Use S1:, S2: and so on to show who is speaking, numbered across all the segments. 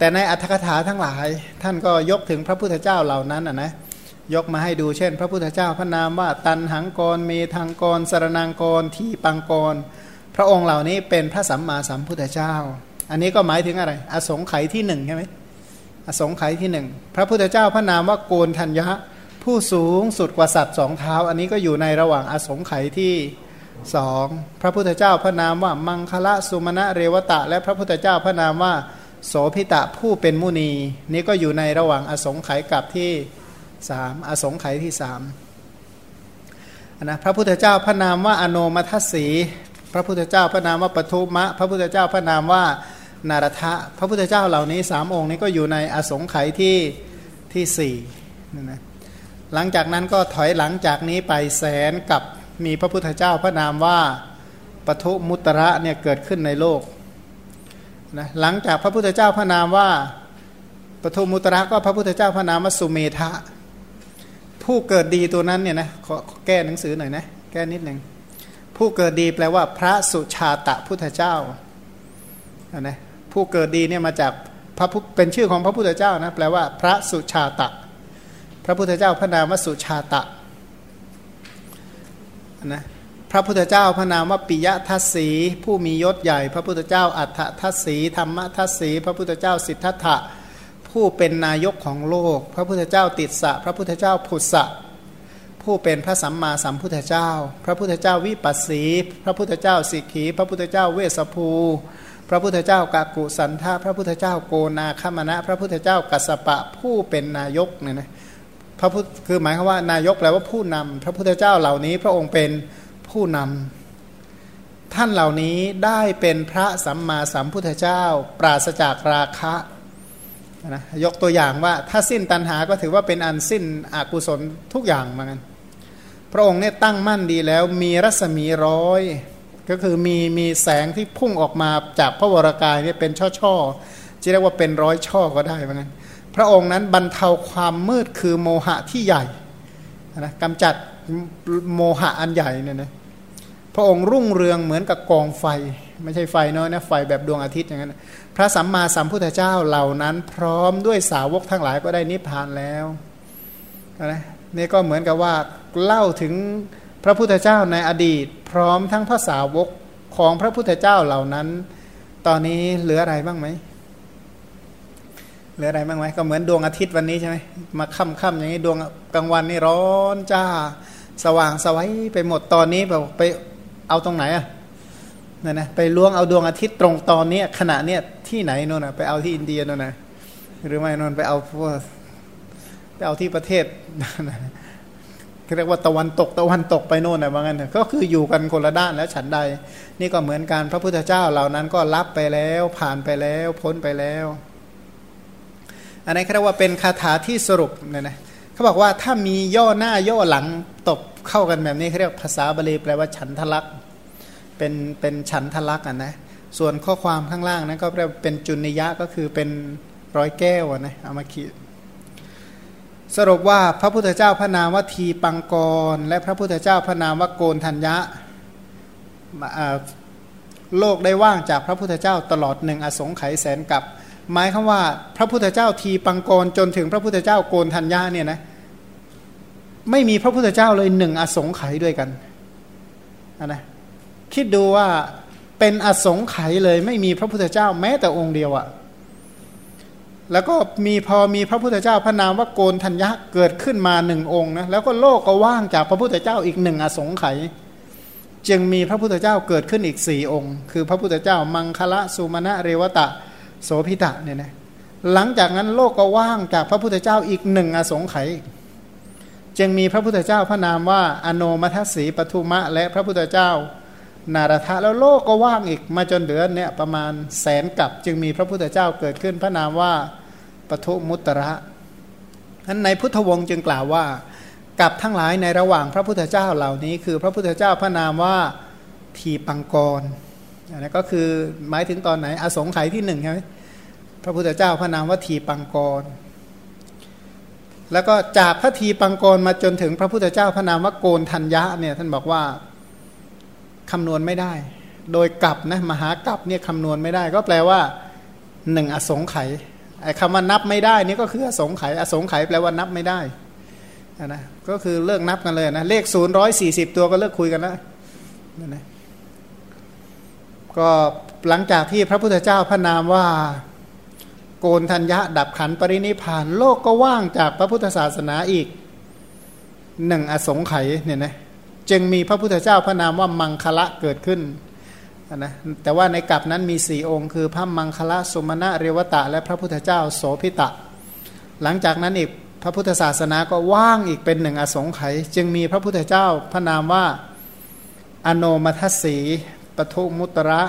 S1: แต่ในอัธกถาทั้งหลาย ท่านก็ยกถึงพระพุทธเจ้าเหล่านั้นนะนะยกมาให้ดูเช่น พระพุทธเจ้าพระนามว่าตันหังกรเมทังกรสรนังกรทีปังกร พระองค์เหล่านี้เป็นพระสัมมาสัมพุทธเจ้า อันนี้ก็หมายถึงอะไร อสงไขยที่หนึ่งใช่ไหมอสงไขยที่หนึ่งพระพุทธเจ้าพระนามว่าโกนทัญญะผู้สูงสุดกว่าสัตว์สองเท้า อันนี้ก็อยู่ในระหว่างอสงไขยที่สองพระพุทธเจ้าพระนามว่ามังคละสุมาณะเรวตะ และพระพุทธเจ้าพระนามว่า โสพิตะผู้เป็นมุนี นี้ก็อยู่ในระหว่างอสงไขยกับที่สามอสงไขยที่สามนะพระพุทธเจ้าพระนามว่าอโนมัทสี พระพุทธเจ้าพระนามว่าปทุมะ พระพุทธเจ้าพระนามว่านารทะ พระพุทธเจ้าเหล่านี้สามองค์นี้ก็อยู่ในอสงไขยที่ที่สี่นะหลังจากนั้นก็ถอยหลังจากนี้ไปแสนกับมีพระพุทธเจ้าพระนามว่าปทุมุตระเนี่ยเกิดขึ้นในโลก นะหลังจากพระพุทธเจ้าพระนามว่าปทุมุตระก็พระพุทธเจ้าพระนามว่าสุเมธะผู้เกิดดีตัวนั้นเนี่ยนะขอแก้หนังสือหน่อยนะแก้นิดหนึ่งผู้เกิดดีแปลว่าพระสุชาตะพุทธเจ้านะผู้เกิดดีเนี่ยมาจากพระเป็นชื่อของพระพุทธเจ้านะแปลว่าพระสุชาตะ พระพุทธเจ้าพระนามว่าสุชาตะนะ พระพุทธเจ้าพระนามว่าปิยทัศสีผู้มียศใหญ่ พระพุทธเจ้าอัฏฐทัศสีธรรมทัศสีพระพุทธเจ้าสิทธัตถะผู้เป็นนายกของโลก พระพุทธเจ้าติดสะ พระพุทธเจ้าผุสะ ผู้เป็นพระสัมมาสัมพุทธเจ้า พระพุทธเจ้าวิปัสสี พระพุทธเจ้าสิกขี พระพุทธเจ้าเวสภู พระพุทธเจ้ากากุสันธาพระพุทธเจ้าโกนาคมณะ พระพุทธเจ้ากัสปะผู้เป็นนายกเนี่ยนะพระพุทธคือหมายความว่านายกแปลว่าผู้นำพระพุทธเจ้าเหล่านี้พระองค์เป็น ผู้นำท่านเหล่านี้ได้เป็นพระสัมมาสัมพุทธเจ้า ปราศจากราคะนะยกตัวอย่างว่าถ้าสิ้นตัณหาก็ถือว่าเป็นอันสิ้นอกุศลทุกอย่างเหมือนกันพระองค์เนี่ยตั้งมั่นดีแล้วมีรัศมีร้อย ก็คือมีมีแสงที่พุ่งออกมาจากพระวรากายเนี่ยเป็นช่อช่อจะเรียกว่าเป็นร้อยช่อก็ได้เหมือนกันพระองค์นั้นบรรเทาความมืดคือโมหะที่ใหญ่นะกำจัดโมหะอันใหญ่เนี่ยนะ พระองค์รุ่งเรืองเหมือนกับกองไฟ ไม่ใช่ไฟน้อยนะไฟแบบดวงอาทิตย์อย่างนั้นพระสัมมาสัมพุทธเจ้าเหล่านั้น พร้อมด้วยสาวกทั้งหลายก็ได้นิพพานแล้วนะนี่ก็เหมือนกับว่าเล่าถึงพระพุทธเจ้าในอดีต พร้อมทั้งพระสาวกของพระพุทธเจ้าเหล่านั้น ตอนนี้เหลืออะไรบ้างไหมเหลืออะไรบ้างไหมก็เหมือนดวงอาทิตย์วันนี้ใช่ไหมมาค่ำๆอย่างนี้ดวงกลางวันนี่ร้อนจ้า สว่างสวัยไปหมดตอนนี้แบบไป เอาตรงไหนอะนั่นนะไปล้วงเอาดวงอาทิตย์ตรงตอนนี้ขณะเนี้ยที่ไหนโน่นนะไปเอาที่อินเดียโน่นนะหรือไม่นนไปเอาพวกไปเอาที่ประเทศเรียกว่าตะวันตกตะวันตกไปโน่นนะว่างั้นก็คืออยู่กันคนละด้านแล้วฉันใด นี่ก็เหมือนกันพระพุทธเจ้าเหล่านั้นก็รับไปแล้วผ่านไปแล้วพ้นไปแล้ว อันนี้เรียกว่าเป็นคาถาที่สรุปเนี่ยนะเขาบอกว่าถ้ามีย่อหน้าย่อหลังตบเข้ากันแบบนี้เขาเรียกภาษาบาลีแปลว่าฉันทลักษณ เป็นเป็นฉันทลักษณ์อะนะส่วนข้อความข้างล่างนั้นก็เรียกเป็นจุนิยะก็คือเป็นร้อยแก้วนะเอามาขีดสรุปว่าพระพุทธเจ้าพระนามว่าทีปังกร และพระพุทธเจ้าพระนามว่าโกนทัญญะโลกได้ว่างจากพระพุทธเจ้าตลอดหนึ่งอสงไขยแสนกับ หมายคือว่าพระพุทธเจ้าทีปังกรจนถึงพระพุทธเจ้าโกนทัญญาเนี่ยนะไม่มีพระพุทธเจ้าเลยหนึ่งอสงไขยด้วยกันนะ คิดดูว่าเป็นอสงไขยเลย ไม่มีพระพุทธเจ้าแม้แต่องค์เดียวอะ่ะแล้วก็มีพอมีพระพุทธเจ้าพระนามว่าโกนธัญญะเกิดขึ้นมาหนึ่งองค์นะแล้วก็โลกก็ว่างจากพระพุทธเจ้าอีกหนึ่งอสงไขยจึงมีพระพุทธเจ้าเกิดขึ้นอีกสี่องค์ คือพระพุทธเจ้ามังคละสุมาณะเรวตะ โสพิตะเนี่ยนะหลังจากนั้นโลกก็ว่างจากพระพุทธเจ้าอีกหนึ่งอสงไขยจึงมีพระพุทธเจ้าพระนามว่า อโนมัทสีปทุมะ และพระพุทธเจ้า นารทะแล้วโลกก็ว่างอีกมาจนเหลือเนี่ยประมาณแสนกับจึงมีพระพุทธเจ้าเกิดขึ้นพระนามว่าปทุมุตระนั้นในพุทธวงศ์จึงกล่าวว่ากับทั้งหลายในระหว่างพระพุทธเจ้าเหล่านี้ คือพระพุทธเจ้าพระนามว่าทีปังกรอันนี้ก็คือหมายถึงตอนไหนอสงไขยที่หนึ่งใช่ไหมพระพุทธเจ้าพระนามว่าทีปังกร แล้วก็จากพระทีปังกรมาจนถึงพระพุทธเจ้าพระนามว่าโกนทัญญะเนี่ยท่านบอกว่า คำนวณไม่ได้ โดยกลับนะมหากลับเนี่ยคำนวณไม่ได้ ก็แปลว่าหนึ่งอสงไขยไอ้คำว่านับไม่ได้นี่ก็คืออสงไขยอสงไขยแปลว่านับไม่ได้นะก็คือเลิกนับกันเลยนะเลขศูนย์ร้อยสี่สิบตัวก็เลิกคุยกันแล้วนะก็หลังจากที่พระพุทธเจ้าพระนามว่าโกนทัญญะดับขันปรินิพาน โลกก็ว่างจากพระพุทธศาสนาอีกหนึ่งอสงไขยเนี่ยนะ จึงมีพระพุทธเจ้าพระนามว่ามังคละเกิดขึ้นนะแต่ว่าในกลับนั้นมีสี่องค์ คือพระมังคละสมณะเรวตะ และพระพุทธเจ้าโสพิตะ หลังจากนั้นอีกพระพุทธศาสนาก็ว่างอีกเป็นหนึ่งอสงไขยจึงมีพระพุทธเจ้าพระนามว่าอโนมัทสีปทุมุตระ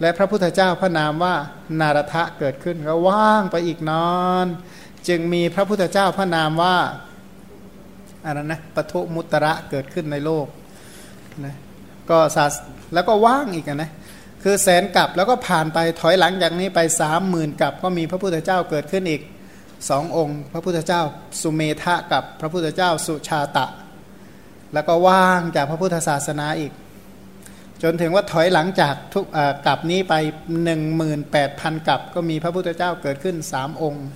S1: และพระพุทธเจ้าพระนามว่านารทะเกิดขึ้นก็ว่างไปอีกนอน จึงมีพระพุทธเจ้าพระนามว่า อะไรนะปทุมุตระเกิดขึ้นในโลกนะก็ศาสแล้วก็ว่างอีกนะคือแสนกลับแล้วก็ผ่านไปถอยหลังจากนี้ไปสามหมื่นกลับก็มีพระพุทธเจ้าเกิดขึ้นอีกสององค์ พระพุทธเจ้าสุเมธะกับพระพุทธเจ้าสุชาตะ แล้วก็ว่างจากพระพุทธศาสนาอีก จนถึงว่าถอยหลังจากทุกกลับนี้ไปหนึ่งหมื่นแปดพันกลับก็มีพระพุทธเจ้าเกิดขึ้นสามองค์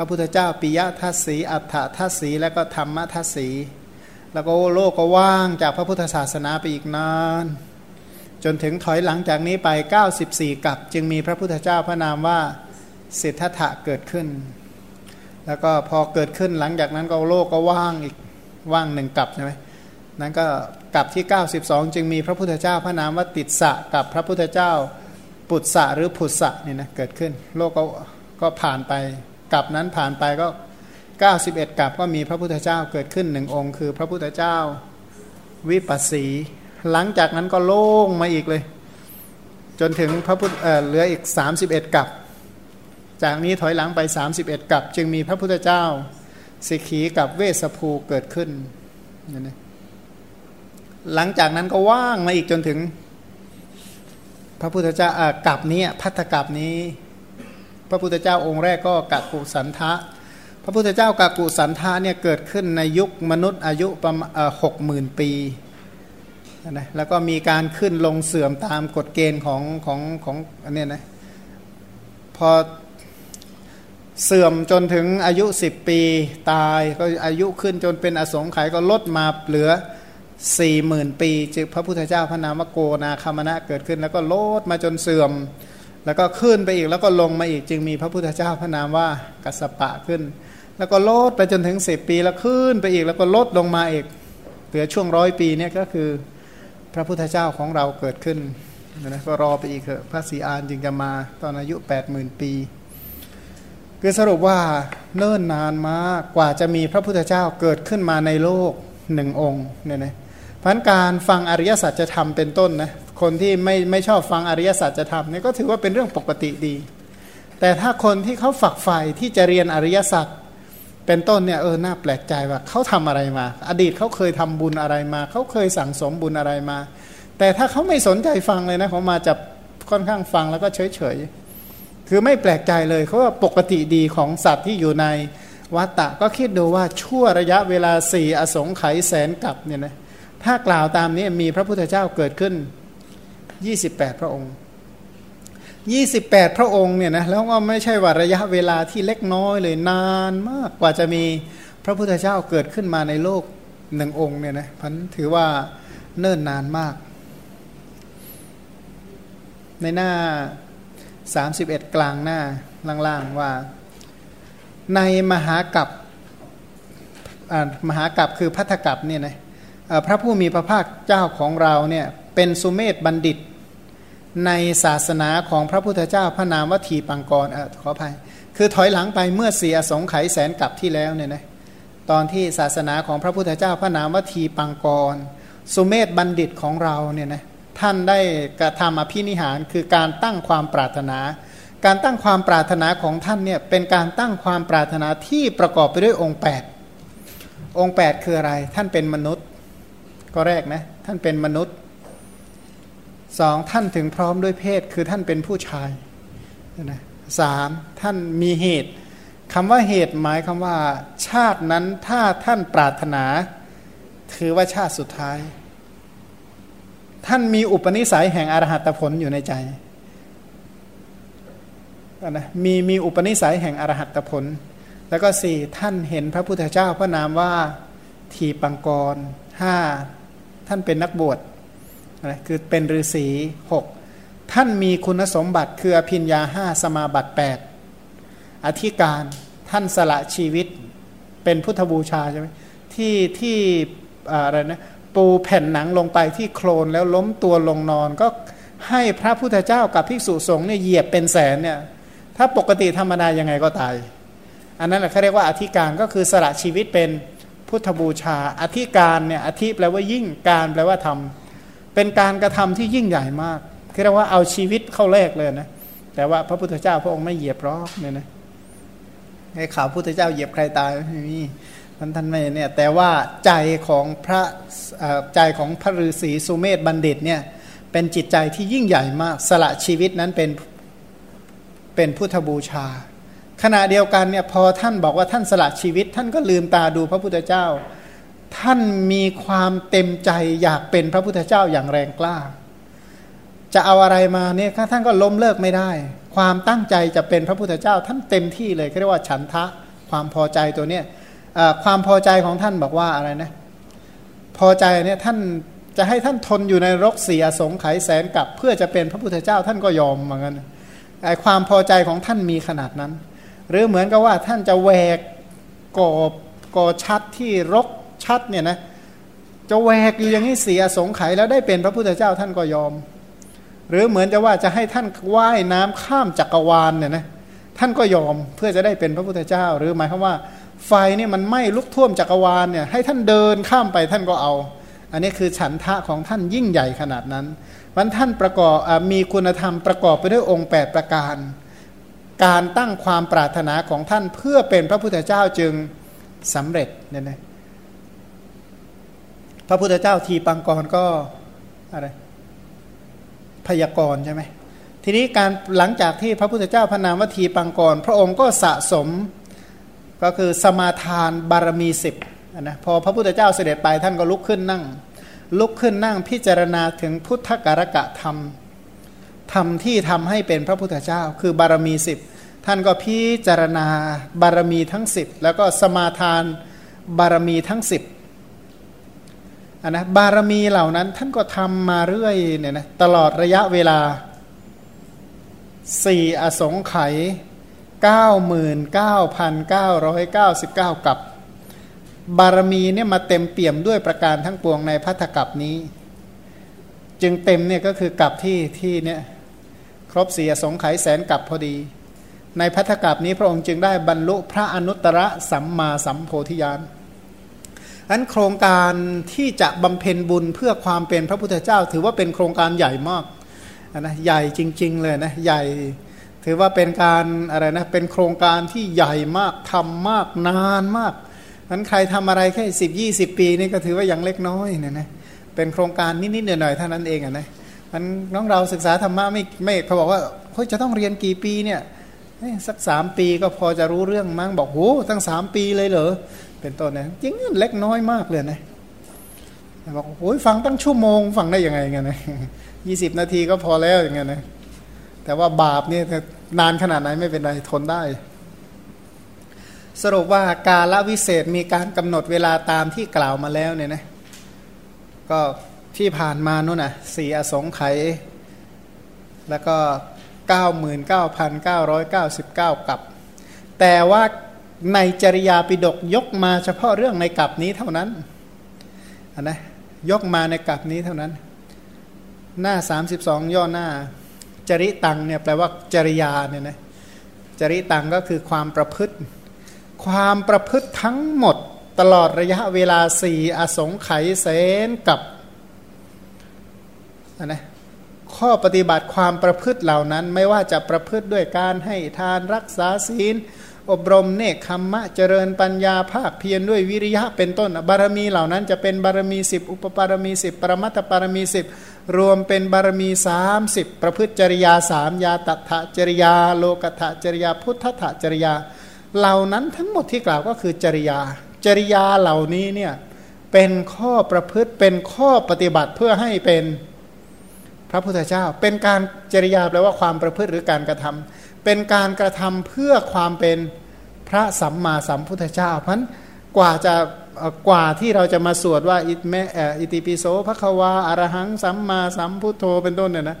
S1: ระพุทธเจ้าปิยทัศสีอัฏฐทัศสีและก็ธรรมทัศสี แล้วก็โลกก็ว่างจากพระพุทธศาสนาไปอีกนานจนถึงถอยหลังจากนี้ไป 94 กับ จึงมีพระพุทธเจ้าพระนามว่าสิทธัตถะเกิดขึ้น แล้วก็พอเกิดขึ้นหลังจากนั้นก็โลกก็ว่างอีกว่างหนึ่งกับใช่ไหมนั้นก็กับที่ 92 จึงมีพระพุทธเจ้าพระนามว่าติดสะกับพระพุทธเจ้าปุตสะหรือผุสะนี่นะเกิดขึ้น โลกก็ก็ผ่านไป กับนั้นผ่านไปก็ 91กับก็มีพระพุทธเจ้าเกิดขึ้นหนึ่งองค์ คือพระพุทธเจ้าวิปัสสี หลังจากนั้นก็โล่งมาอีกเลย จนถึงพระพุทธเเหลืออีก 31กับจากนี้ถอยหลังไป 31กับจึงมีพระพุทธเจ้าสิกขีกับเวสภูเกิดขึ้นนี่นะหลังจากนั้นก็ว่างมาอีกจนถึง พระพุทธเจ้ากับนี้พัทธกับนี้ พระพุทธเจ้าองค์แรกก็กักุสันทะ พระพุทธเจ้ากากุสันธาเนี่ยเกิดขึ้นในยุคมนุษย์อายุประมาณหกหมื่นปีนะแล้วก็มีการขึ้นลงเสื่อมตามกฎเกณฑ์ของของของอันนี้นะพอเสื่อมจนถึงอายุสิบปีตายก็อายุขึ้นจนเป็นอสงไขยก็ลดมาเหลือสี่หมื่นปี จึงพระพุทธเจ้าพระนามโกนาคามณะเกิดขึ้น แล้วก็ลดมาจนเสื่อม แล้วก็ขึ้นไปอีกแล้วก็ลงมาอีกจึงมีพระพุทธเจ้าพระนามว่ากัสปะขึ้น แล้วก็ลดไปจนถึงสิบปีแล้วขึ้นไปอีกแล้วก็ลดลงมาอีกเหลือช่วงร้อยปีเนี่ยก็คือพระพุทธเจ้าของเราเกิดขึ้นนะก็รอไปอีกเถอะพระศรีอานจึงจะมาตอนอายุ 8 0,000 ปี คือสรุปว่าเนิ่นนานมากกว่าจะมีพระพุทธเจ้าเกิดขึ้นมาในโลกหนึ่งองค์เนี่ยนะพันการฟังอริยสัจจะทำเป็นต้นนะ คนที่ไม่ไม่ชอบฟังอริยสัจจะทำนี่ยก็ถือว่าเป็นเรื่องปกติดี แต่ถ้าคนที่เขาฝักใฝ่ที่จะเรียนอริยสัจเป็นต้นเนี่ยเออน่าแปลกใจว่าเขาทำอะไรมา อดีตเขาเคยทำบุญอะไรมา เขาเคยสั่งสมบุญอะไรมา แต่ถ้าเขาไม่สนใจฟังเลยนะเขามาจะค่อนข้างฟังแล้วก็เฉยเฉยคือไม่แปลกใจเลยเขาว่าปกติดีของสัตว์ที่อยู่ในวัตตะก็คิดดูว่าชั่วระยะเวลาสี่อสงไขยแสนกับเนี่ยนะถ้ากล่าวตามนี้มีพระพุทธเจ้าเกิดขึ้น 28 พระองค์ 28 พระองค์เนี่ยนะแล้วก็ไม่ใช่ว่าระยะเวลาที่เล็กน้อยเลยนานมากกว่าจะมีพระพุทธเจ้าเกิดขึ้นมาในโลกหนึ่งองค์เนี่ยนะพันถือว่าเนิ่นนานมาก ในหน้า 31 กลางหน้าล่างๆว่าในมหากัปมหากัปคือพัทธกัปเนี่ยนะพระผู้มีพระภาคเจ้าของเราเนี่ยเป็นสุเมธบัณฑิต ในศาสนาของพระพุทธเจ้าพระนามวัตถีปังกรอขออภัย คือถอยหลังไปเมื่อเสียสงไขยแสนกลับที่แล้วเนี่ยนะตอนที่ศาสนาของพระพุทธเจ้าพระนามวัตถีปังกร สุเมธบัณฑิตของเราเนี่ยนะท่านได้กระทำอภินิหารคือการตั้งความปรารถนา การตั้งความปรารถนาของท่านเนี่ยเป็นการตั้งความปรารถนาที่ประกอบไปด้วยองค์ 8 องค์ 8 คืออะไร ท่านเป็นมนุษย์ ก็แรกนะท่านเป็นมนุษย์ สองท่านถึงพร้อมด้วยเพศคือท่านเป็นผู้ชายนะสามท่านมีเหตุคำว่าเหตุหมายคำว่า ชาตินั้นถ้าท่านปรารถนา ถือว่าชาติสุดท้าย ท่านมีอุปนิสัยแห่งอรหัตผลอยู่ในใจนะมีมีอุปนิสัยแห่งอรหัตผล แล้วก็สี่ท่านเห็นพระพุทธเจ้าพระนามว่าทีปังกรห้าท่านเป็นนักบวช นะคือเป็นฤาษีหกท่านมีคุณสมบัติคืออภิญญาห้าสมาบัติแปดอธิการท่านสละชีวิตเป็นพุทธบูชาใช่ไหมที่ที่อะไรนะปูแผ่นหนังลงไปที่โคลนแล้วล้มตัวลงนอน ก็ให้พระพุทธเจ้ากับภิกษุสงฆ์เนี่ยเหยียบเป็นแสนเนี่ยถ้าปกติธรรมดายังไงก็ตาย อันนั้นเขาเรียกว่าอธิการก็คือสละชีวิตเป็นพุทธบูชา อธิการเนี่ยอธิแปลว่ายิ่งการแปลว่าทำ เป็นการกระทำที่ยิ่งใหญ่มากคือเรียกว่าเอาชีวิตเข้าแลกเลยนะ แต่ว่าพระพุทธเจ้าพระองค์ไม่เหยียบรอกเนี่ยนะให้ข่าวพุทธเจ้าเหยียบใครตายไม่มีท่านท่านไม่เนี่ยแต่ว่าใจของพระใจของพระฤาษีสุเมธบัณฑิตเนี่ยเป็นจิตใจที่ยิ่งใหญ่มากสละชีวิตนั้นเป็นเป็นพุทธบูชา ขณะเดียวกันเนี่ยพอท่านบอกว่าท่านสละชีวิต ท่านก็ลืมตาดูพระพุทธเจ้า ท่านมีความเต็มใจอยากเป็นพระพุทธเจ้าอย่างแรงกล้า จะเอาอะไรมาเนี่ยท่านก็ล้มเลิกไม่ได้ ความตั้งใจจะเป็นพระพุทธเจ้า ท่านเต็มที่เลยเรียกว่าฉันทะความพอใจตัวเนี้ยความพอใจของท่านบอกว่าอะไรนะพอใจเนี่ยท่านจะให้ท่านทนอยู่ในรกเสียสงไขแสนกับเพื่อจะเป็นพระพุทธเจ้าท่านก็ยอมเหมือนกันไอความพอใจของท่านมีขนาดนั้น หรือเหมือนกับว่าท่านจะแหวกกอบกอชัดที่รก ชัดเนี่ยนะจะแหวกอยู่อย่างนี้เสียสงไขแล้วได้เป็นพระพุทธเจ้าท่านก็ยอม หรือเหมือนจะว่าจะให้ท่านว่ายน้ำข้ามจักรวาลเนี่ยนะท่านก็ยอมเพื่อจะได้เป็นพระพุทธเจ้า หรือหมายความว่า ไฟนี่มันไหม้ลุกท่วมจักรวาลเนี่ยให้ท่านเดินข้ามไปท่านก็เอา อันนี้คือฉันทะของท่านยิ่งใหญ่ขนาดนั้นวันท่านประกอบมีคุณธรรมประกอบไปด้วยองค์ 8 ประการ การตั้งความปรารถนาของท่านเพื่อเป็นพระพุทธเจ้าจึงสำเร็จเนี่ยนะ พระพุทธเจ้าทีปังกรก็อะไรพยากรณ์ใช่ไหมทีนี้การหลังจากที่พระพุทธเจ้าพระนามวทีปังกร พระองค์ก็สะสมก็คือสมาทานบารมีสิบนะพอพระพุทธเจ้าเสด็จไปท่านก็ลุกขึ้นนั่ง ลุกขึ้นนั่งพิจารณาถึงพุทธการกะธรรมธรรมที่ทำให้เป็นพระพุทธเจ้า คือบารมีสิบท่านก็พิจารณาบารมีทั้งสิบแล้วก็สมาทานบารมีทั้งสิบ นนะบารมีเหล่านั้นท่านก็ทำมาเรื่อยเนี่ยนะตลอดระยะเวลาสี่อสงไขย99,999กับบารมีเนี่ยมาเต็มเปี่ยมด้วยประการทั้งปวงในพัทธกับนี้ จึงเต็มเนี่ยก็คือกับที่ที่เนี่ยครบสียสงไขแสนกับพอดี ในพัทธกับนี้พระองค์จึงได้บรรลุพระอนุตตรสัมมาสัมโพธิญาณ อันโครงการที่จะบำเพ็ญบุญเพื่อความเป็นพระพุทธเจ้า ถือว่าเป็นโครงการใหญ่มากนะใหญ่จริง ๆ เลยนะใหญ่ถือว่าเป็นการอะไรนะเป็นโครงการที่ใหญ่มากทำมากนานมากนั้นใครทำอะไรแค่สิบยี่สิบปีนี่ก็ถือว่ายังเล็กน้อยเนี่ยนะเป็นโครงการนิดๆหน่อยๆเท่านั้นเองอะนะมันน้องเราศึกษาธรรมะไม่ไม่เขาบอกว่าเฮ้ยจะต้องเรียนกี่ปีเนี่ยสักสามปีก็พอจะรู้เรื่องมั้งบอกโหตั้งสามปีเลยเหรอ เป็นต้นนะจริงเล็กน้อยมากเลยนะบอกโอ้ยฟังตั้งชั่วโมง ฟังได้ยังไงเงี้ยนะยี่สิบนาทีก็พอแล้วอย่างเงี้ยนะแต่ว่าบาปเนี่ยนานขนาดไหนไม่เป็นไรทนได้ สรุปว่ากาลวิเศษมีการกำหนดเวลาตามที่กล่าวมาแล้วเนี่ยนะก็ที่ผ่านมานู่นน่ะสี่อสงไขยแล้วก็เก้าหมื่นเก้าพันเก้าร้อยเก้าสิบเก้ากับ แต่ว่า ในจริยาปิดกยกมาเฉพาะเรื่องในกับนี้เท่านั้นนนะยกมาในกับนี้เท่านั้น หน้าสามสิบสองย่อหน้า จริตังเนี่ยแปลว่าจริยาเนี่ยนะจริตังก็คือความประพฤติ ความประพฤติทั้งหมดตลอดระยะเวลาสี่อสงไขยเสนกับนะข้อปฏิบัติความประพฤติเหล่านั้น ไม่ว่าจะประพฤติด้วยการให้ทานรักษาศีล อบรมเนคขมมะเจริญปัญญาภาคเพียรด้วยวิริยะเป็นต้น บารมีเหล่านั้นจะเป็นบารมีสิบอุปปารมีสิบปรมัตถปารมีสิบรวมเป็นบารมี 30 ประพฤติจริยาสามยาตัถจริยา โลกถจริยา พุทธถจริยา เหล่านั้นทั้งหมดที่กล่าวก็คือจริยา จริยาเหล่านี้เนี่ยเป็นข้อประพฤติเป็นข้อปฏิบัติเพื่อให้เป็นพระพุทธเจ้า เป็นการจริยาแปลว่าความประพฤติหรือการกระทำ เป็นการกระทำเพื่อความเป็นพระสัมมาสัมพุทธเจ้า เพราะกว่าจะกว่าที่เราจะมาสวดว่าอิแมอิติปิโสพระควาอารหังสัมมาสัมพุทโธเป็นต้นเนี่ยนะ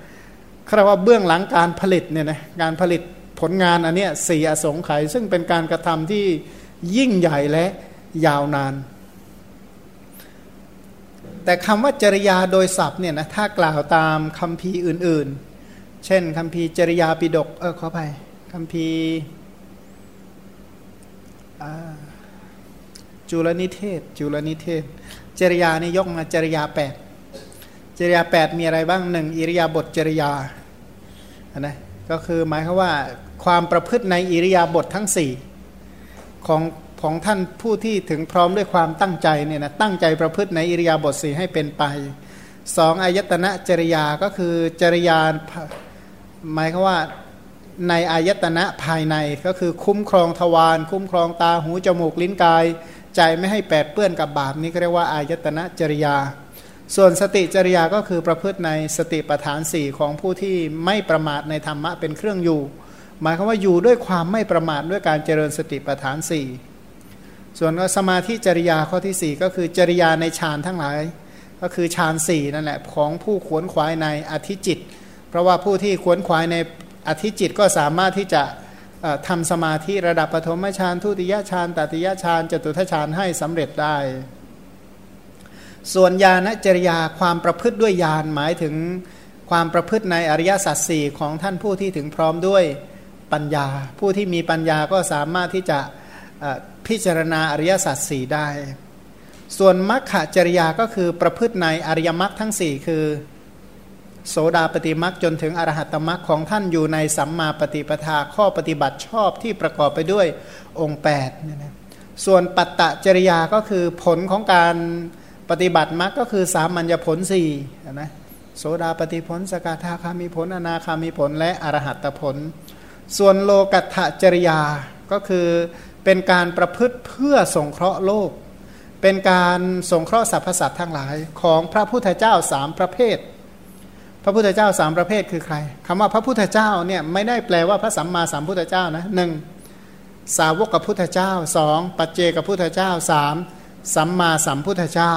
S1: คำว่าเบื้องหลังการผลิตเนี่ยนะการผลิตผลงานอันเนี้ยสี่อสงไขยซึ่งเป็นการกระทำที่ยิ่งใหญ่และยาวนาน แต่คำว่าจริยาโดยศัพท์เนี่ยนะถ้ากล่าวตามคำพีอื่นๆ เช่นคำพีจริยาปิดกเออขอไปคำพีจุลนิเทศ จุลนิเทศ จริยานี่ยกมาจริยาแปดจริยาแปดมีอะไรบ้างหนึ่งอิริยาบถจริยานะก็คือหมายความว่าความประพฤติในอิริยาบถททั้งสี่ของของท่านผู้ที่ถึงพร้อมด้วยความตั้งใจเนี่ยนะตั้งใจประพฤติในอิริยาบถสี่ให้เป็นไปสองอายตนะจริยาก็คือจริยา หมายความว่าในอายตนะภายในก็คือคุ้มครองทวารคุ้มครองตาหูจมูกลิ้นกาย ใจไม่ให้แปดเปื้อนกับบาปนี้ก็เรียกว่าอายตนะจริยา ส่วนสติจริยาก็คือประพฤติในสติปัฏฐานสี่ของผู้ที่ไม่ประมาทในธรรมะเป็นเครื่องอยู่ หมายความว่าอยู่ด้วยความไม่ประมาทด้วยการเจริญสติปัฏฐานสี่ส่วนสมาธิจริยาข้อที่ 4 ก็คือจริยาในฌานทั้งหลาย ก็คือฌานสี่นั่นแหละของผู้ขวนขวายในอธิจิต เพราะว่าผู้ที่ขวนขวายในอธิจิตก็สามารถที่จะทำสมาธิระดับปฐมฌานทุติยฌานตติยฌานจตุทฌานให้สำเร็จได้ ส่วนญาณจริยาความประพฤติด้วยญาณหมายถึงความประพฤติในอริยสัจสี่ของท่านผู้ที่ถึงพร้อมด้วยปัญญา ผู้ที่มีปัญญาก็สามารถที่จะพิจารณาอริยสัจสี่ได้ ส่วนมรรคจริยาก็คือประพฤติในอริยมรรคทั้งสี่คือ โสดาปฏิมักจนถึงอรหัตมักของท่านอยู่ในสัมมาปฏิปทาข้อปฏิบัติชอบที่ประกอบไปด้วยองค์8เนี่ยนะส่วนปัตตจริยาก็คือผลของการปฏิบัติมักก็คือสามัญญผลสี่นะโสดาปฏิผล สกทาคามีผล อนาคามีผล และอรหัตผล ส่วนโลกัตถจริยาก็คือเป็นการประพฤติเพื่อสงเคราะห์โลก เป็นการสงเคราะห์สรรพสัตว์ทั้งหลายของพระพุทธเจ้าสามประเภท พระพุทธเจ้าสามประเภทคือใครคำว่าพระพุทธเจ้าเนี่ยไม่ได้แปลว่าพระสัมมาสัมพุทธเจ้านะหนึ่งสาวกกับพุทธเจ้าสองปัจเจกับพุทธเจ้าสามสัมมาสัมพุทธเจ้า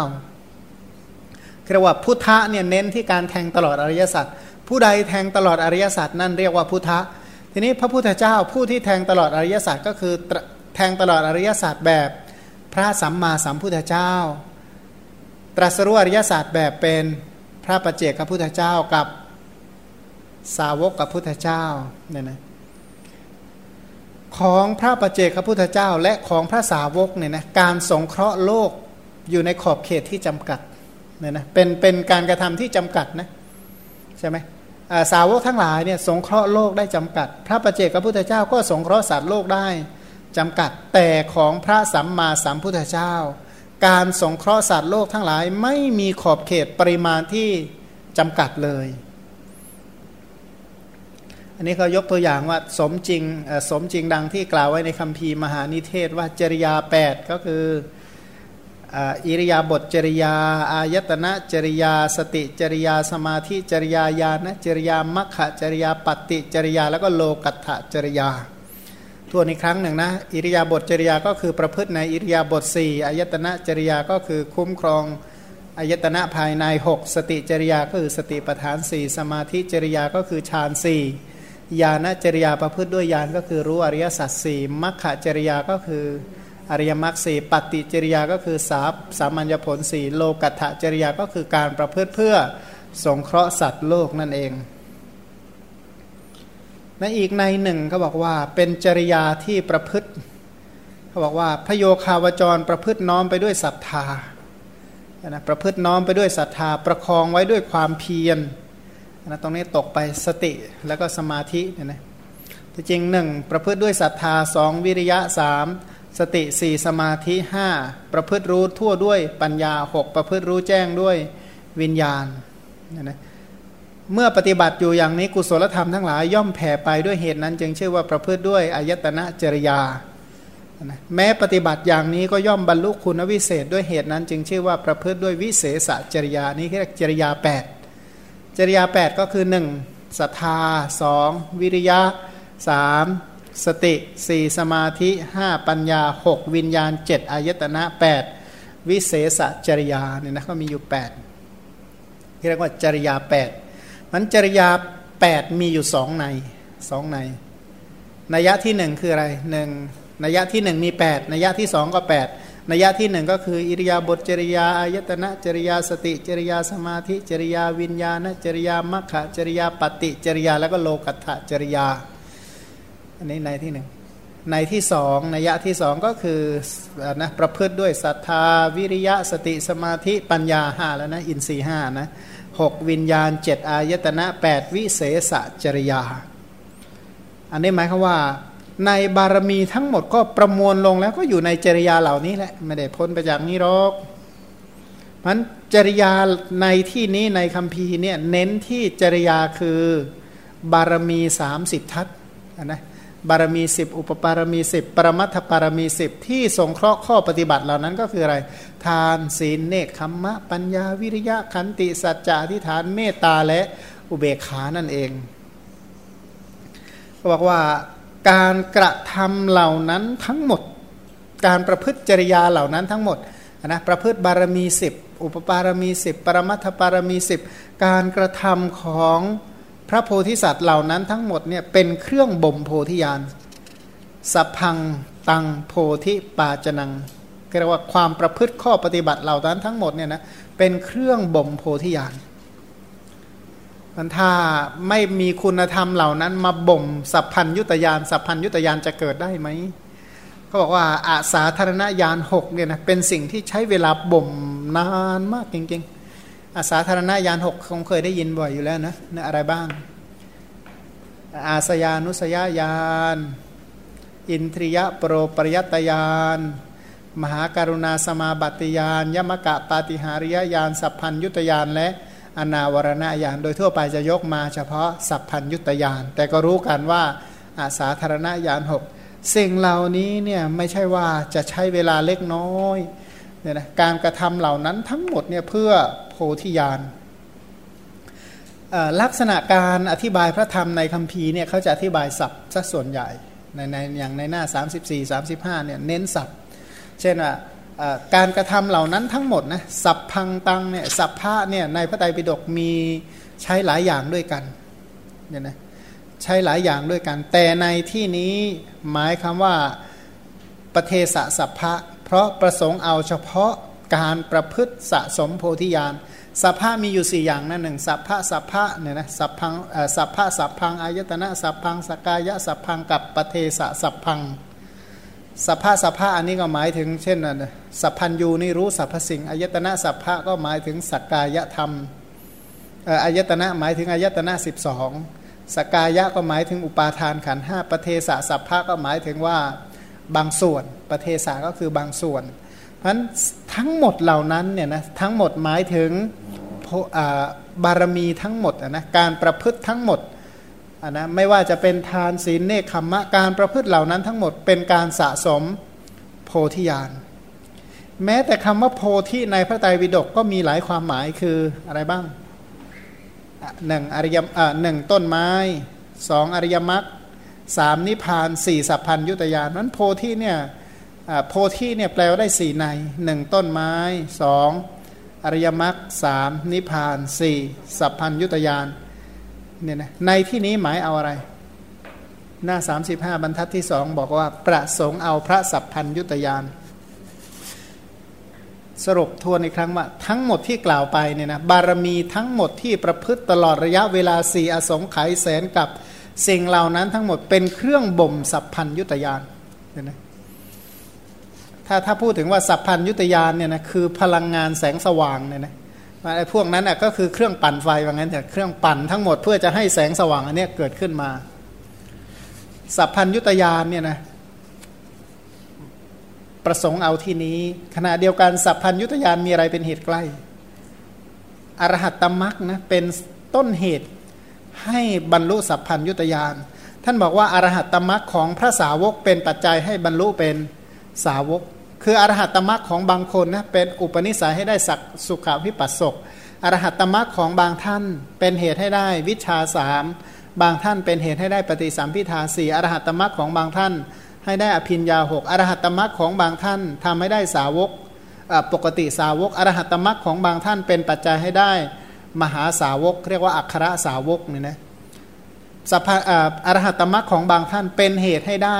S1: เรียกว่าพุทธะเนี่ยเน้นที่การแทงตลอดอริยสัจผู้ใดแทงตลอดอริยสัจนั่นเรียกว่าพุทธะทีนี้พระพุทธเจ้าผู้ที่แทงตลอดอริยสัจก็คือแทงตลอดอริยสัจแบบพระสัมมาสัมพุทธเจ้า ตรัสรู้อริยสัจแบบเป็น พระประเจกพระพุทธเจ้ากับสาวกกับพุทธเจ้าเนี่ยนะของพระประเจกพระพุทธเจ้า และของพระสาวกเนี่ยนะการสงเคราะห์โลกอยู่ในขอบเขตที่จำกัดเนี่ยนะเป็นเป็นการกระทำที่จำกัดนะใช่ไหมสาวกทั้งหลายเนี่ยสงเคราะห์โลกได้จำกัด พระประเจกพระพุทธเจ้าก็สงเคราะห์สัตว์โลกได้จำกัด แต่ของพระสัมมาสัมพุทธเจ้า การสงเคราะห์สัตว์โลกทั้งหลายไม่มีขอบเขตปริมาณที่จำกัดเลย อันนี้เขายกตัวอย่างว่าสมจริงสมจริงดังที่กล่าวไว้ในคัมภีร์มหานิเทศว่าจริยา 8 ก็คืออิริยาบถจริยา อายตนะจริยา สติจริยาสมาธิจริยาญาณจริยามัคคจริยาปฏิจริยา แล้วก็โลกัตถจริยา ทวนอีกครั้งหนึ่งนะอิริยาบถจริยาก็คือประพฤติในอิริยาบถสี่อายตนะจริยาก็คือคุ้มครองอายตนะภายใน 6 สติจริยาก็คือสติปัฏฐานสี่สมาธิจริยาก็คือฌานสี่ญาณจริยาประพฤติด้วยญาณก็คือรู้อริยสัจสี่มัคคจริยาก็คืออริยมรรคสี่ปฏิจริยาก็คือสาบสามัญญผลสี่โลกัตถจริยาก็คือการประพฤติเพื่อสงเคราะห์สัตว์โลกนั่นเอง ในอีกในหนึ่งเขาบอกว่าเป็นจริยาที่ประพฤติเขาบอกว่าพโยคาวจรประพฤติน้อมไปด้วยศรัทธานะประพฤติน้อมไปด้วยศรัทธา ประคองไว้ด้วยความเพียรนะตรงนี้ตกไปสติแล้วก็สมาธิเนี่ยนะที่จริงหนึ่งประพฤติด้วยศรัทธาสองวิริยะสามสติสี่สมาธิห้าประพฤติรู้ทั่วด้วยปัญญาหกประพฤติรู้แจ้งด้วยวิญญาณเนี่ยนะ เมื่อปฏิบัติอยู่อย่างนี้กุศลธรรมทั้งหลายย่อมแผ่ไปด้วยเหตุนั้น จึงชื่อว่าประพฤติด้วยอายตนะจริยา แม้ปฏิบัติอย่างนี้ก็ย่อมบรรลุคุณวิเศษด้วยเหตุนั้นจึงชื่อว่าประพฤติด้วยวิเศษจริยานี้เรียกจริยา 8 จริยา 8 ก็คือ 1 ศรัทธา 2 วิริยะสามสติสี่สมาธิห้าปัญญาหกวิญญาณเจ็ดอายตนะแปดวิเศษจริยาเนี่ยนะก็มีอยู่แปดที่เรียกว่าจริยาแปด มันจริยาแปดมีอยู่สองในสองในนัยยะที่หนึ่งคืออะไรหนึ่งนัยยะที่หนึ่งมีแปดนัยยะที่สองก็แปดนัยยะที่หนึ่งก็คือ อิริยาบถจริยาอายตนะจริยาสติจริยาสมาธิจริยาวิญญาณจริยามัคคะจริยาปฏิจริยาแล้วก็โลกัตถจริยา อันนี้ในที่หนึ่งในที่สองนัยยะที่สองก็คือนะประพฤติด้วยศรัทธาวิริยะสติสมาธิปัญญาห้าแล้วนะอินทรีห้านะ หกวิญญาณเจ็ดอายตนะแปดวิเศษจริยา อันนี้หมายความว่า ในบารมีทั้งหมดก็ประมวลลงแล้วก็อยู่ในจริยาเหล่านี้แหละ ไม่ได้พ้นไปจากนี้หรอกมันจริยาในที่นี้ในคำพีเนี่ยเน้นที่จริยาคือบารมีสามสิบทัศนะ บารมีสิบอุปปารมีสิบปรมัตถปารมีสิบที่สงเคราะห์ข้อปฏิบัติเหล่านั้นก็คืออะไร ทานศีลเนคขมมะ ปัญญาวิริยะขันติสัจจะทิฏฐานเมตตาและอุเบกขานั่นเองบอกว่าการกระทำเหล่านั้นทั้งหมด การประพฤติจริยาเหล่านั้นทั้งหมดนะประพฤติบารมีสิบอุปปารมีสิบปรมัตถปารมีสิบการกระทำของ พระโพธิสัตว์เหล่านั้นทั้งหมดเนี่ยเป็นเครื่องบ่มโพธิญาณสัพพังตังโพธิปาจนังเรียกว่าความประพฤติข้อปฏิบัติเหล่านั้นทั้งหมดเนี่ยนะเป็นเครื่องบ่มโพธิญาณมันถ้าไม่มีคุณธรรมเหล่านั้นมาบ่มสัพพัญยุตยานสัพพัญยุตยานจะเกิดได้ไหมเขาบอกว่าอาสาธารณญาณหกเนี่ยนะเป็นสิ่งที่ใช้เวลาบ่มนานมากจริงๆ อาสาธารณญาณหกคงเคยได้ยินบ่อยอยู่แล้วนะนะอะไรบ้าง อาสยานุสยญาณอินทริยะโปรปริยตญาณมหาการุณาสมาบัติญาณยมกะปาติหาริยญาณสัพพัญยุตยานและอนาวรณญาณโดยทั่วไปจะยกมาเฉพาะสัพพัญยุตยานแต่ก็รู้กันว่าอาสาธารณญาณหกสิ่งเหล่านี้เนี่ยไม่ใช่ว่าจะใช้เวลาเล็กน้อย เนี่ยนะการกระทำเหล่านั้นทั้งหมดเนี่ยเพื่อโพธิญาณลักษณะการอธิบายพระธรรมในคัมภีร์เนี่ยเขาจะอธิบายศัพท์ซะส่วนใหญ่ในในอย่างในหน้า 34 35เนี่ยเน้นศัพท์ เช่นว่าการกระทำเหล่านั้นทั้งหมดนะสัพพังตังเนี่ยสัพพะเนี่ยในพระไตรปิฎกมีใช้หลายอย่างด้วยกันเนี่ยนะใช้หลายอย่างด้วยกัน แต่ในที่นี้หมายคำว่าประเทศสัพพะ ราะประสงค์เอาเฉพาะการประพฤติสะสมโพธิญาณสัพพะมีอยู่สี่อย่างนั่นหนึ่งสัพพะสัพพะเนี่ยนะสัพพังสัพพะสัพพังอายตนะสัพพังสกายะสัพพังกับปเทศสัพพังสภาสภาอันนี้ก็หมายถึงเช่นนะสัพพัญยูนี่รู้สรรพสิ่งอายตนะสัพพะก็หมายถึงสกกายธรรมอายตนะหมายถึงอายตนะสิบสองสกายะก็หมายถึงอุปาทานขันห้าปเทศะสัพพะก็หมายถึงว่าบางส่วนประเทศะก็คือบางส่วนเพราะฉะนั้นทั้งหมดเหล่านั้นเนี่ยนะทั้งหมดหมายถึงบารมีทั้งหมดนะการประพฤติทั้งหมดนะไม่ว่าจะเป็นทานศีลเนคขมมะการประพฤติเหล่านั้นทั้งหมดเป็นการสะสมโพธิญาณแม้แต่คำว่าโพธิในพระไตรปิฎกก็มีหลายความหมายคืออะไรบ้างหนึ่งอริยหนึ่งต้นไม้สองอริยมรรคสามนิพพานสี่สัพพัญยุตยานนั้นโพธิเนี่ย โพธิเนี่ยแปลว่าได้สี่ในหนึ่งต้นไม้สองอริยมรรคสามนิพพานสี่สัพพัญยุตยานเนี่ยนะในที่นี้หมายเอาอะไร หน้า 35 บรรทัดที่สองบอกว่าประสงค์เอาพระสัพพัญยุตยานสรุปทวนอีกครั้งว่า ทั้งหมดที่กล่าวไปเนี่ยนะบารมีทั้งหมดที่ประพฤติตลอดระยะเวลาสี่อสงไขยแสนกับสิ่งเหล่านั้นทั้งหมดเป็นเครื่องบ่มสัพพัญยุตยานเนี่ยนะ ถ้าถ้าพูดถึงว่าสัพพัญยุตยานเนี่ยนะคือพลังงานแสงสว่างเนี่ยนะไอ้พวกนั้นอะก็คือเครื่องปั่นไฟว่างั้นแต่เครื่องปั่นทั้งหมดเพื่อจะให้แสงสว่างอันนี้เกิดขึ้นมา สัพพัญยุตยานเนี่ยนะประสงค์เอาที่นี้ ขณะเดียวกันสัพพัญยุตยานมีอะไรเป็นเหตุใกล้อรหัตตมักนะเป็นต้นเหตุให้บรรลุสัพพัญยุตยานท่านบอกว่าอรหัตตมักของพระสาวกเป็นปัจจัยให้บรรลุเป็น สาวก คืออรหัตตมรรคของบางคนนะเป็นอุปนิสัยให้ได้สักสุขวิปัสสกอรหัตตมรรคของบางท่านเป็นเหตุให้ได้วิชาสามบางท่านเป็นเหตุให้ได้ปฏิสัมพิทาสี่อรหัตตมรรคของบางท่าน ให้ได้อภินยาหกอรหัตตมรรคของบางท่านทำให้ได้สาวกปกติสาวกอรหัตตมรรคของบางท่านเป็นปัจจัยให้ได้มหาสาวก เรียกว่าอัครสาวกเนี่ยนะสัพอรหัตตมรรคของบางท่านเป็นเหตุให้ได้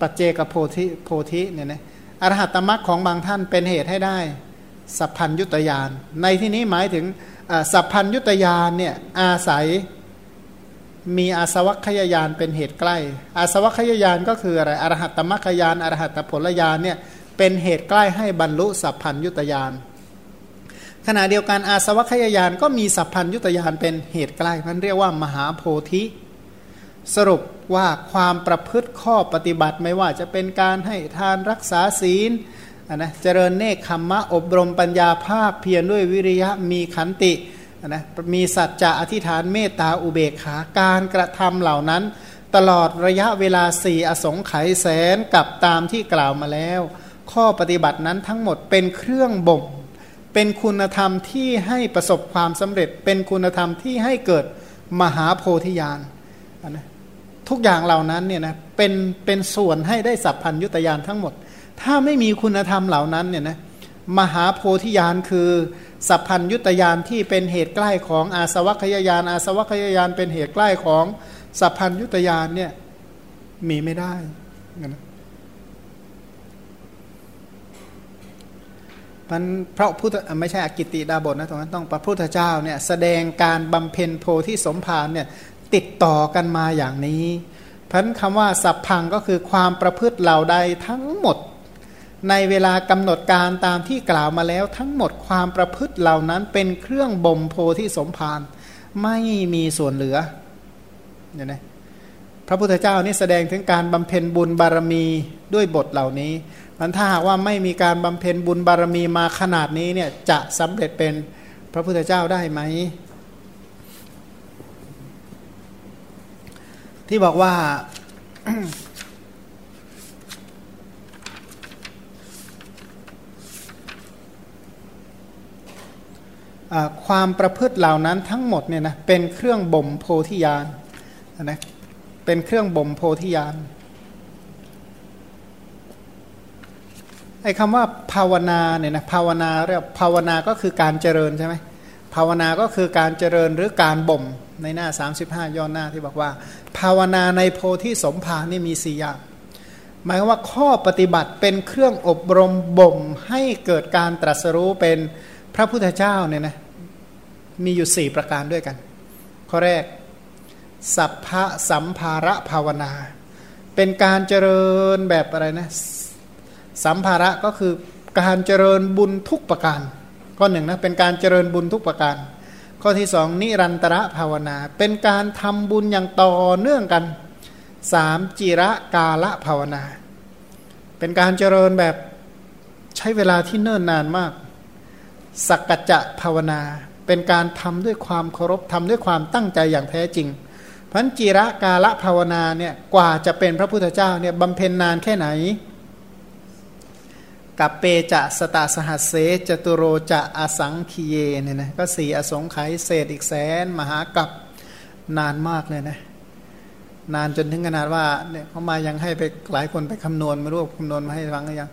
S1: ปัจเจกโพธิโพธิเนี่ยนะอรหัตมรรคของบางท่านเป็นเหตุให้ได้ สัพพัญยุตยาน ในที่นี้หมายถึงสัพพัญยุตยานเนี่ยอาศัยมีอาสวัคยายานเป็นเหตุใกล้ อาสวัคยายานก็คืออะไรอรหัตมรรคยานอรหัตตผลยานเนี่ยเป็นเหตุใกล้ให้บรรลุสัพพัญยุตยานขณะเดียวกันอาสวัคยายานก็มีสัพพัญยุตยานเป็นเหตุใกล้มันเรียกว่ามหาโพธิ สรุปว่าความประพฤติข้อปฏิบัติไม่ว่าจะเป็นการให้ทานรักษาศีลนะเจริญเนคขมมะอบรมปัญญาภาคเพียรด้วยวิริยะมีขันตินะมีสัจจะอธิษฐานเมตตาอุเบกขาการกระทำเหล่านั้น ตลอดระยะเวลาสี่อสงไขยแสนกับตามที่กล่าวมาแล้ว ข้อปฏิบัตินั้นทั้งหมดเป็นเครื่องบ่มเป็นคุณธรรมที่ให้ประสบความสำเร็จ เป็นคุณธรรมที่ให้เกิดมหาโพธิญาณนะ ทุกอย่างเหล่านั้นเนี่ยนะเป็นเป็นส่วนให้ได้สัพพัญยุตยานทั้งหมด ถ้าไม่มีคุณธรรมเหล่านั้นเนี่ยนะมหาโพธิญาณคือ สัพพัญยุตยานที่เป็นเหตุใกล้ของอาสวัคยายานอาสวัคยายานเป็นเหตุใกล้ของสัพพัญยุตยานเนี่ยมีไม่ได้นะมันเพราะพุทธไม่ใช่อกิติดาบทนะตรงนั้นต้องพระพุทธเจ้าเนี่ยแสดงการบำเพ็ญโพธิสมภารเนี่ย ติดต่อกันมาอย่างนี้พันคำว่าสัพพังก็คือความประพฤติเหล่าใดทั้งหมด ในเวลากำหนดการตามที่กล่าวมาแล้วทั้งหมดความประพฤติเหล่านั้นเป็นเครื่องบ่มโพธิสมภารไม่มีส่วนเหลือเนี่ยนะพระพุทธเจ้านี่แสดงถึงการบำเพ็ญบุญบารมีด้วยบทเหล่านี้มันถ้าหากว่าไม่มีการบำเพ็ญบุญบารมีมาขนาดนี้เนี่ยจะสำเร็จเป็นพระพุทธเจ้าได้ไหม ที่บอกว่าความประพฤติเหล่านั้นทั้งหมดเนี่ยนะเป็นเครื่องบ่มโพธิญาณนะเป็นเครื่องบ่มโพธิญาณไอ้คำว่าภาวนาเนี่ยนะภาวนาเรียกภาวนาก็คือการเจริญใช่ไหมภาวนาก็คือการเจริญหรือการบ่มในหน้า 35ย้อนหน้าที่บอกว่า ภาวนาในโพธิสมภารนี่มีสี่อย่าง หมายว่าข้อปฏิบัติเป็นเครื่องอบรมบ่มให้เกิดการตรัสรู้เป็นพระพุทธเจ้าเนี่ยนะมีอยู่สี่ประการด้วยกัน ข้อแรก สัพพะสัมภาระภาวนา เป็นการเจริญแบบอะไรนะ สัมภาระก็คือการเจริญบุญทุกประการ ข้อหนึ่งนะเป็นการเจริญบุญทุกประการ ข้อที่สองนิรันตระภาวนา เป็นการทำบุญอย่างต่อเนื่องกันสามจิระกาละภาวนา เป็นการเจริญแบบใช้เวลาที่เนิ่นนานมาก สักกจะภาวนา เป็นการทำด้วยความเคารพทำด้วยความตั้งใจอย่างแท้จริงพันจิระกาละภาวนาเนี่ยกว่าจะเป็นพระพุทธเจ้าเนี่ยบำเพ็ญนานแค่ไหน กับเปจะสตาสหัสเสจตุโรจะอสังคีเยเนี่ยนะก็สี่อสงไขยเศษอีกแสน มหากับนานมากเลยนะนานจนถึงขนาดว่าเนี่ยเขามายังให้ไปหลายคนไปคำนวณไม่รู้คำนวณมาให้ฟังหรือยัง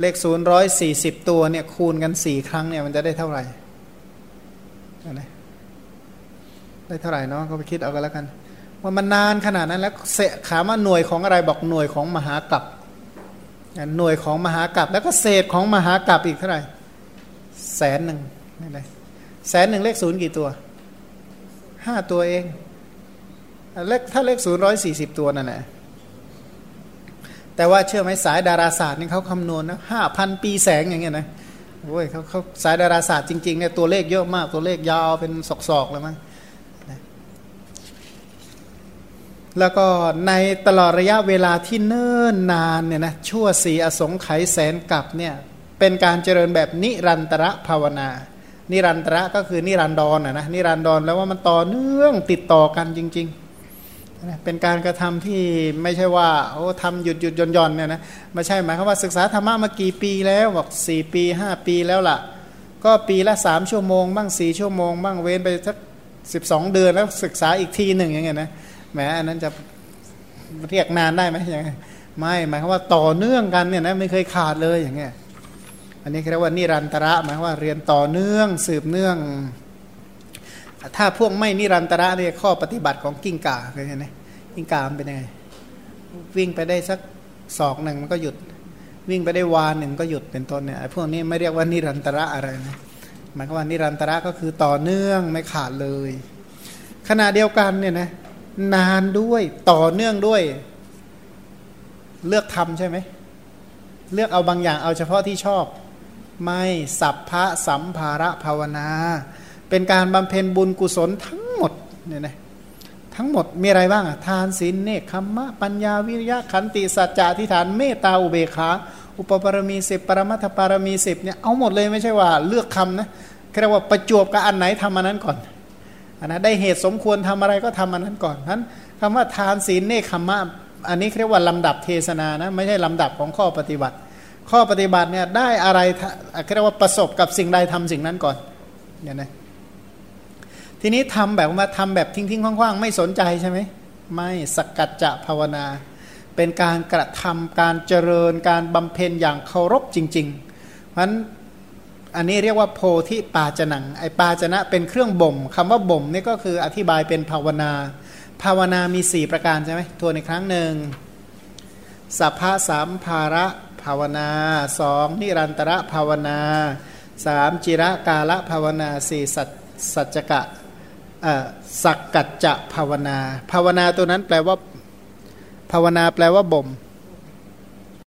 S1: เลขศูนย์ร้อยสี่สิบตัวเนี่ยคูณกันสี่ครั้งเนี่ยมันจะได้เท่าไหร่ได้เท่าไหร่เนาะก็ไปคิดเอากันแล้วกัน ว่ามันนานขนาดนั้นแล้วเสถามาหน่วยของอะไรบอกหน่วยของมหากัป หน่วยของมหากัปแล้วก็เศษของมหากัปอีกเท่าไหร่แสนหนึ่งนี่เลยแสนหนึ่งเลขศูนย์กี่ตัวห้าตัวเองเลขถ้าเลขศูนย์ร้อยสี่สิบตัวนั่นแหละแต่ว่าเชื่อไหมสายดาราศาสตร์นี่เขาคำนวณนะห้าพันปีแสงอย่างเงี้ยนะโอ้ยเขาเขาสายดาราศาสตร์จริงๆเนี่ยตัวเลขเยอะมากตัวเลขยาวเป็นศอกๆเลยมั้ง แล้วก็ในตลอดระยะเวลาที่เนิ่นนานเนี่ยนะชั่วสีอสงไขยแสนกับเนี่ยเป็นการเจริญแบบนิรันตระภาวนา นิรันตระก็คือนิรันดรนนะนิรันดรแล้วว่ามันต่อเนื่องติดต่อกันจริงๆเป็นการกระทำที่ไม่ใช่ว่าโอ้ทำหยุดหยุดย่อนย่อนเนี่ยนะไม่ใช่หมายความว่าศึกษาธรรมะมากี่ปีแล้วบอกสี่ปีห้าปีแล้วล่ะ ก็ปีละสามชั่วโมง บ้างสี่ชั่วโมง บ้างเว้นไปสักสิบสองเดือนแล้วศึกษาอีกทีหนึ่งอย่างเงี้ยนะ แหมอันนั้นจะเรียกนานได้ไหมยังไงไม่หมายความว่าต่อเนื่องกันเนี่ยนะไม่เคยขาดเลยอย่างเงี้ยอันนี้เรียกว่านิรันตระหมายว่าเรียนต่อเนื่องสืบเนื่อง ถ้าพวกไม่นิรันตระเนี่ยข้อปฏิบัติของกิ้งก่าเคยเห็นไหมกิ้งก่ามันเป็นยังไงวิ่งไปได้สักศอกหนึ่งมันก็หยุด วิ่งไปได้วานหนึ่งก็หยุดเป็นต้นเนี่ยพวกนี้ไม่เรียกว่านิรันตระอะไรนะหมายความว่านิรันตระก็คือต่อเนื่องไม่ขาดเลย ขณะเดียวกันเนี่ยนะ นานด้วยต่อเนื่องด้วย เลือกทำใช่ไหม เลือกเอาบางอย่างเอาเฉพาะที่ชอบ ไม่สัพพะสัมภาระภาวนา เป็นการบำเพ็ญบุญกุศลทั้งหมดเนี่ยนะทั้งหมดมีอะไรบ้างอะทานศีลเนคขมมะ ปัญญาวิริยะขันติสัจจะทิฏฐานเมตตาอุเบกขาอุปปารมีสิบปรมัตถปารมีสิบเนี่ยเอาหมดเลยไม่ใช่ว่าเลือกคำนะเรียกว่าประจวบกับอันไหนทำอันนั้นก่อน นนะได้เหตุสมควรทำอะไรก็ทำอันนั้นก่อนนั้นคำว่าทานศีลเนคขมะอันนี้เรียกว่าลำดับเทศนานะไม่ใช่ลำดับของข้อปฏิบัติ ข้อปฏิบัติเนี่ยได้อะไรเรียกว่าประสบกับสิ่งใดทำสิ่งนั้นก่อนเนี่ยนะทีนี้ทำแบบว่าทำแบบทิ้งๆคว่างๆ ไม่สนใจใช่ไหมไม่สกัดจะภาวนา เป็นการกระทำการเจริญการบำเพ็ญอย่างเคารพจริงๆเพราะฉะนั้น อันนี้เรียกว่าโพธิปาจนังไอปาจนะเป็นเครื่องบ่มคำว่าบ่มนี่ก็คืออธิบายเป็นภาวนา ภาวนามี 4 ประการใช่ไหมทวนครั้งหนึ่งสัพพะสามภาระภาวนาสองนิรันตระภาวนาสามจิระกาละภาวนาสี่สัจสัจกะสักกัจจะภาวนา ภาวนาตัวนั้นแปลว่า ภาวนาแปลว่าบ่ม